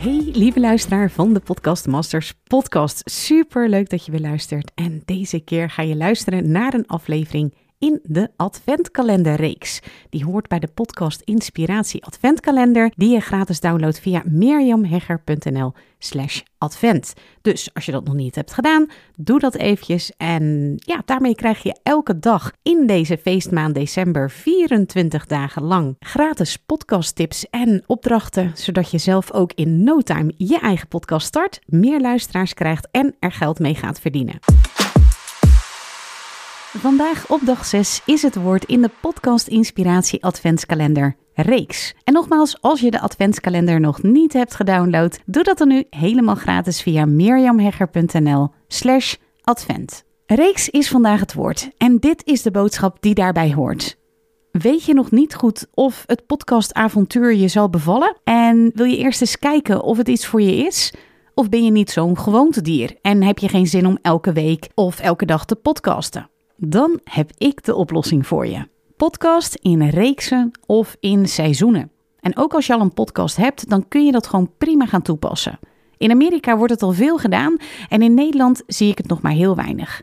Hey, lieve luisteraar van de Podcast Masters podcast. Super leuk dat je weer luistert. En deze keer ga je luisteren naar een aflevering in de Adventkalenderreeks. Die hoort bij de podcast Inspiratie Adventkalender, die je gratis downloadt via mirjamhegger.nl slash advent. Dus als je dat nog niet hebt gedaan, doe dat eventjes. En ja, daarmee krijg je elke dag in deze feestmaand december 24 dagen lang gratis podcasttips en opdrachten, zodat je zelf ook in no time je eigen podcast start, meer luisteraars krijgt en er geld mee gaat verdienen. Vandaag op dag 6 is het woord in de podcast Inspiratie Adventskalender reeks. En nogmaals, als je de adventskalender nog niet hebt gedownload, doe dat dan nu helemaal gratis via mirjamhegger.nl slash advent. Reeks is vandaag het woord en dit is de boodschap die daarbij hoort. Weet je nog niet goed of het podcastavontuur je zal bevallen? En wil je eerst eens kijken of het iets voor je is? Of ben je niet zo'n gewoontedier en heb je geen zin om elke week of elke dag te podcasten? Dan heb ik de oplossing voor je. Podcast in reeksen of in seizoenen. En ook als je al een podcast hebt, dan kun je dat gewoon prima gaan toepassen. In Amerika wordt het al veel gedaan en in Nederland zie ik het nog maar heel weinig.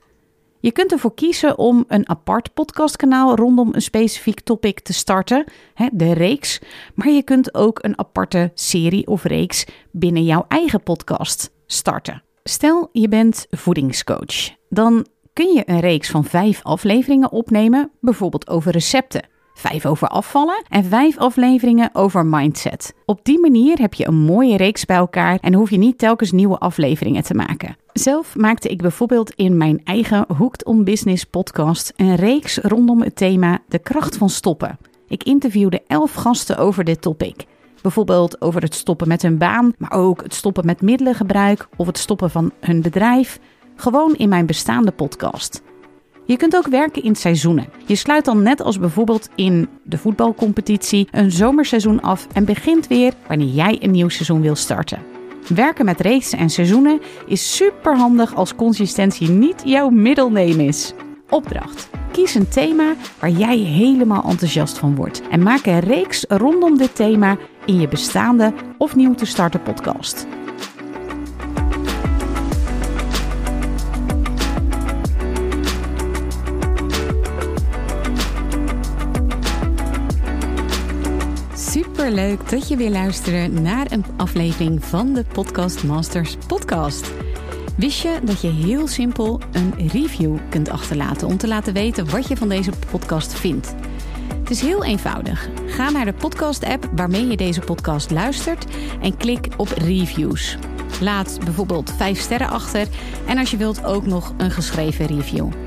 Je kunt ervoor kiezen om een apart podcastkanaal rondom een specifiek topic te starten, de reeks. Maar je kunt ook een aparte serie of reeks binnen jouw eigen podcast starten. Stel je bent voedingscoach. Dan kun je een reeks van vijf afleveringen opnemen, bijvoorbeeld over recepten. Vijf over afvallen en vijf afleveringen over mindset. Op die manier heb je een mooie reeks bij elkaar en hoef je niet telkens nieuwe afleveringen te maken. Zelf maakte ik bijvoorbeeld in mijn eigen Hooked on Business podcast een reeks rondom het thema de kracht van stoppen. Ik interviewde elf gasten over dit topic. Bijvoorbeeld over het stoppen met hun baan, maar ook het stoppen met middelengebruik of het stoppen van hun bedrijf, gewoon in mijn bestaande podcast. Je kunt ook werken in seizoenen. Je sluit dan net als bijvoorbeeld in de voetbalcompetitie een zomerseizoen af en begint weer wanneer jij een nieuw seizoen wil starten. Werken met reeksen en seizoenen is super handig als consistentie niet jouw middelneem is. Opdracht. Kies een thema waar jij helemaal enthousiast van wordt en maak een reeks rondom dit thema in je bestaande of nieuw te starten podcast. Leuk dat je weer luistert naar een aflevering van de Podcast Masters podcast. Wist je dat je heel simpel een review kunt achterlaten om te laten weten wat je van deze podcast vindt? Het is heel eenvoudig. Ga naar de podcast-app waarmee je deze podcast luistert en klik op reviews. Laat bijvoorbeeld 5 sterren achter en als je wilt ook nog een geschreven review.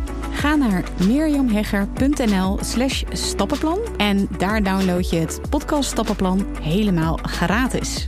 Ga naar mirjamhegger.nl slash stappenplan en daar download je het podcast stappenplan helemaal gratis.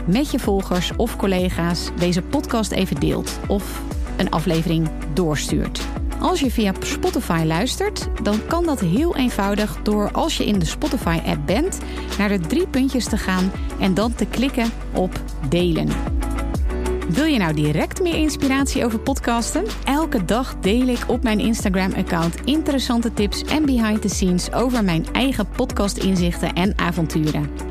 met je volgers of collega's deze podcast even deelt of een aflevering doorstuurt. Als je via Spotify luistert, dan kan dat heel eenvoudig door als je in de Spotify-app bent, naar de drie puntjes te gaan en dan te klikken op delen. Wil je nou direct meer inspiratie over podcasten? Elke dag deel ik op mijn Instagram-account interessante tips en behind the scenes over mijn eigen podcast-inzichten en avonturen.